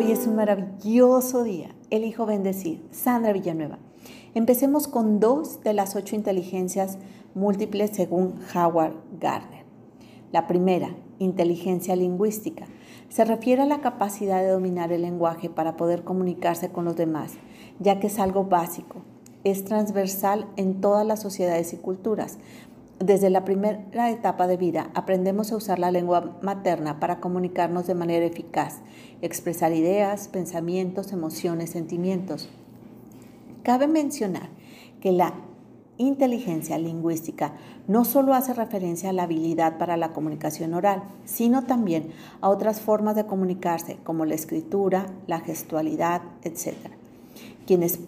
Hoy es un maravilloso día. Elijo bendecir. Sandra Villanueva. Empecemos con dos de las ocho inteligencias múltiples según Howard Gardner. La primera, inteligencia lingüística, se refiere a la capacidad de dominar el lenguaje para poder comunicarse con los demás, ya que es algo básico. Es transversal en todas las sociedades y culturas, desde la primera etapa de vida aprendemos a usar la lengua materna para comunicarnos de manera eficaz, expresar ideas, pensamientos, emociones, sentimientos. Cabe mencionar que la inteligencia lingüística no solo hace referencia a la habilidad para la comunicación oral, sino también a otras formas de comunicarse como la escritura, la gestualidad, etc. Quienes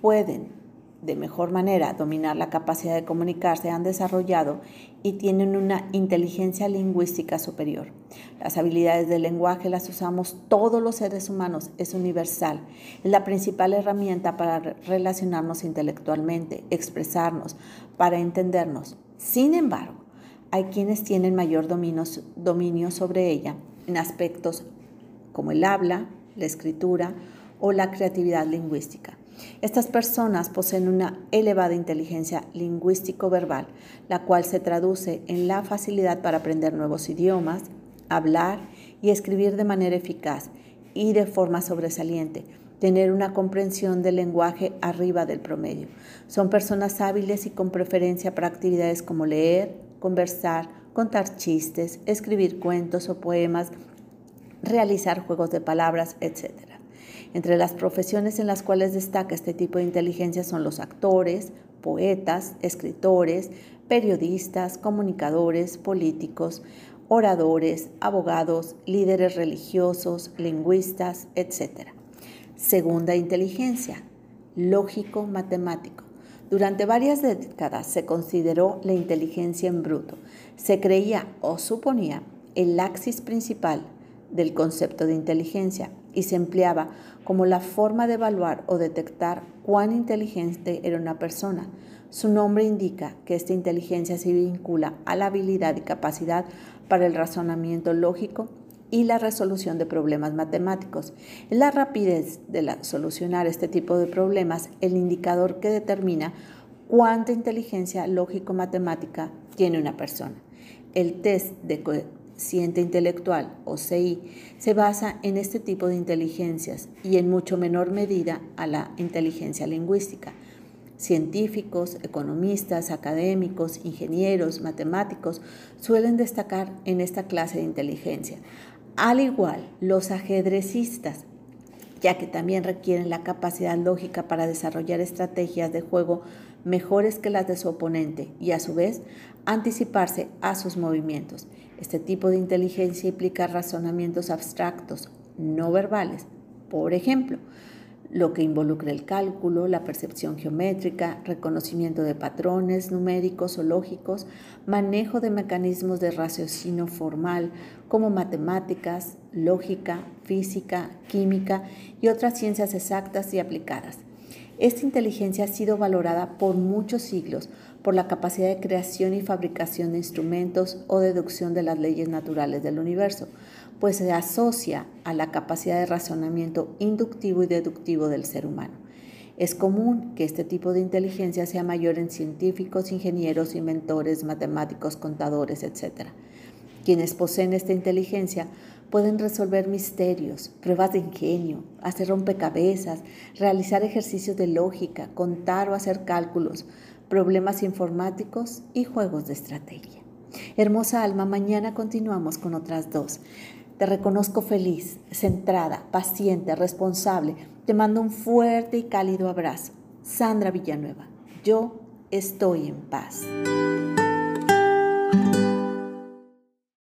pueden de mejor manera dominar la capacidad de comunicarse han desarrollado y tienen una inteligencia lingüística superior. Las habilidades del lenguaje las usamos todos los seres humanos, es universal. Es la principal herramienta para relacionarnos intelectualmente, expresarnos, para entendernos. Sin embargo, hay quienes tienen mayor dominio, dominio sobre ella en aspectos como el habla, la escritura o la creatividad lingüística. Estas personas poseen una elevada inteligencia lingüístico-verbal, la cual se traduce en la facilidad para aprender nuevos idiomas, hablar y escribir de manera eficaz y de forma sobresaliente, tener una comprensión del lenguaje arriba del promedio. Son personas hábiles y con preferencia para actividades como leer, conversar, contar chistes, escribir cuentos o poemas, realizar juegos de palabras, etc. Entre las profesiones en las cuales destaca este tipo de inteligencia son los actores, poetas, escritores, periodistas, comunicadores, políticos, oradores, abogados, líderes religiosos, lingüistas, etc. Segunda inteligencia, lógico-matemático. Durante varias décadas se consideró la inteligencia en bruto. Se creía o suponía el axis principal del concepto de inteligencia y se empleaba como la forma de evaluar o detectar cuán inteligente era una persona. Su nombre indica que esta inteligencia se vincula a la habilidad y capacidad para el razonamiento lógico y la resolución de problemas matemáticos. Es la rapidez de solucionar este tipo de problemas el indicador que determina cuánta inteligencia lógico-matemática tiene una persona. El test de Ciente intelectual o CI se basa en este tipo de inteligencias y en mucho menor medida a la inteligencia lingüística. Científicos, economistas, académicos, ingenieros, matemáticos suelen destacar en esta clase de inteligencia. Al igual, los ajedrecistas, ya que también requieren la capacidad lógica para desarrollar estrategias de juego mejores que las de su oponente y a su vez anticiparse a sus movimientos. Este tipo de inteligencia implica razonamientos abstractos, no verbales. Por ejemplo, lo que involucra el cálculo, la percepción geométrica, reconocimiento de patrones numéricos o lógicos, manejo de mecanismos de raciocinio formal como matemáticas, lógica, física, química y otras ciencias exactas y aplicadas. Esta inteligencia ha sido valorada por muchos siglos por la capacidad de creación y fabricación de instrumentos o deducción de las leyes naturales del universo, pues se asocia a la capacidad de razonamiento inductivo y deductivo del ser humano. Es común que este tipo de inteligencia sea mayor en científicos, ingenieros, inventores, matemáticos, contadores, etc. Quienes poseen esta inteligencia pueden resolver misterios, pruebas de ingenio, hacer rompecabezas, realizar ejercicios de lógica, contar o hacer cálculos, problemas informáticos y juegos de estrategia. Hermosa alma, mañana continuamos con otras dos. Te reconozco feliz, centrada, paciente, responsable. Te mando un fuerte y cálido abrazo. Sandra Villanueva, yo estoy en paz.